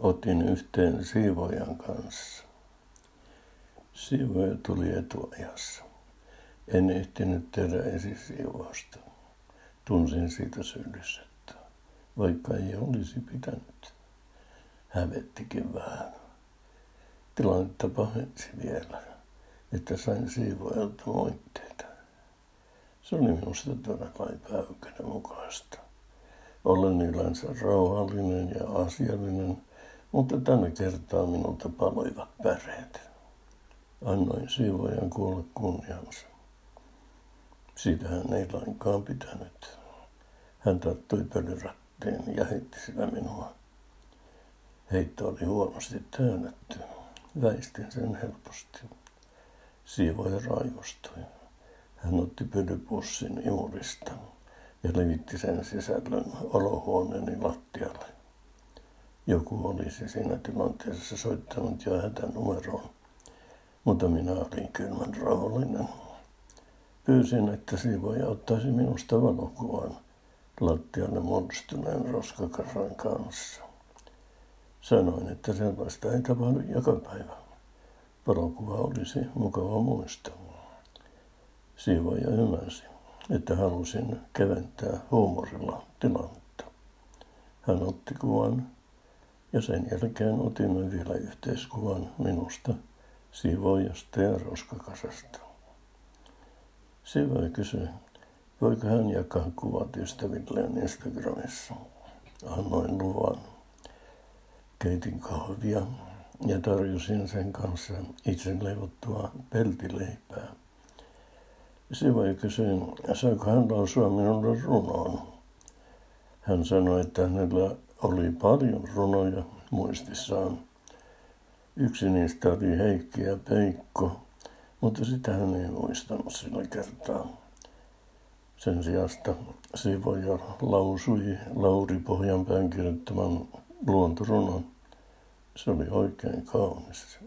otin yhteen siivojan kanssa. Siivoja tuli etuajassa. En ehtinyt tehdä esisiivousta. Tunsin siitä syyllisyyttä, vaikka ei olisi pitänyt. Hävettikin vähän. Tilannetta pahensi vielä, että sain siivoajalta moitteita. Se oli minusta todella epäoikeudenmukaista. Olen yleensä rauhallinen ja asiallinen, mutta tällä kertaa minulta paloivat päreet. Annoin siivojan kuulla kunniansa. Siitä hän ei lainkaan pitänyt. Hän tarttui pölyratteen ja heitti sillä minua. Heitto oli huonosti täännetty. Väistin sen helposti. Siivoja raivostui. Hän otti pölypussin imurista ja levitti sen sisällön olohuoneeni lattialle. Joku olisi siinä tilanteessa soittanut jo hätänumeroon, mutta minä olin kylmän rauhallinen. Pyysin, että siivoja ottaisi minusta valokuvan lattialle muodostuneen roskakasan kanssa. Sanoin, että sellaista ei tapahdu joka päivä. Valokuva olisi mukava muistaa. Siivoja ymmärsi, että halusin keventää huumorilla tilannetta. Hän otti kuvan ja sen jälkeen otimme vielä yhteiskuvan minusta, siivoijasta ja roskakasasta. Siivoja kysyi, voiko hän jakaa kuvat ystävilleen Instagramissa. Annoin luvan. Keitin kahvia ja tarjosin sen kanssa itse leivottua peltileipää. Siivoja kysyi, saako hän lausua minulle runoon. Hän sanoi, että hänellä oli paljon runoja muistissaan. Yksi niistä oli Heikki ja Peikko, mutta sitä hän ei muistanut sillä kertaa. Sen sijasta siivoja lausui Lauri Pohjanpään kirjoittaman luontorunon. Se oli oikein kaunis.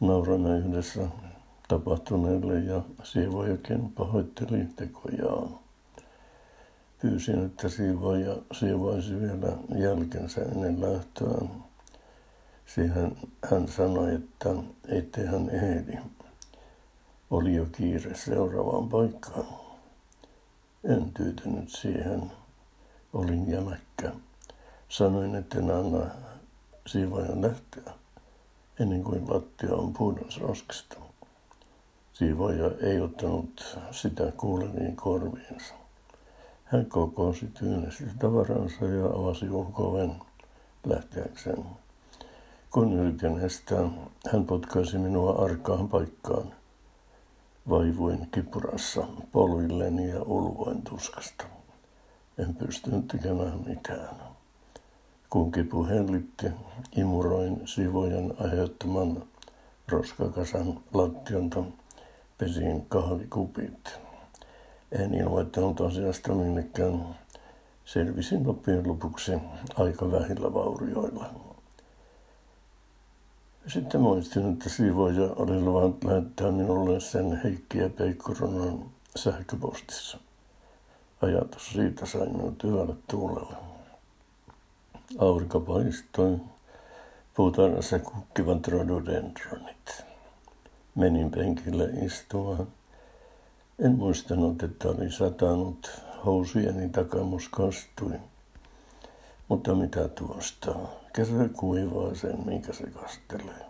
Nauramme yhdessä tapahtuneelle ja siivojakin pahoitteli tekojaan. Pyysin, että siivoja siivoisi vielä jälkensä ennen lähtöään. Siihen hän sanoi, että ettei hän ehdi. Oli jo kiire seuraavaan paikkaan. En tyytynyt siihen. Olin jämäkkä. Sanoin, että en anna siivojan lähteä ennen kuin lattia on puhdas roskista. Siivoja ei ottanut sitä kuuleviin korviinsa. Hän kokosi tyynesti tavaransa ja avasi ulkoven lähteäkseen. Kun yritin estää, hän potkaisi minua arkaan paikkaan. Vaivuin kipurassa polvilleni ja ulvoin tuskasta. En pystynyt tekemään mitään. Kun kipu hellitti, imuroin sivojen aiheuttaman roskakasan lattianta, pesin kahvikupit. En ilmoittanut asiasta minnekään. Selvisin loppujen lopuksi aika vähillä vaurioilla. Sitten muistin, että siivoja oli luvannut lähettää minulle sen Heikki ja Peikkoronnan sähköpostissa. Ajatus siitä sai minut hyvälle tuulelle. Aurinko paistoi. Puutarhassa kukkivat rododendronit. Menin penkille istumaan. En muistanut, että oli satanut. Housujeni takamus kastui. Mutta mitä tuosta? Kesä kuivaa sen, minkä se kastelee.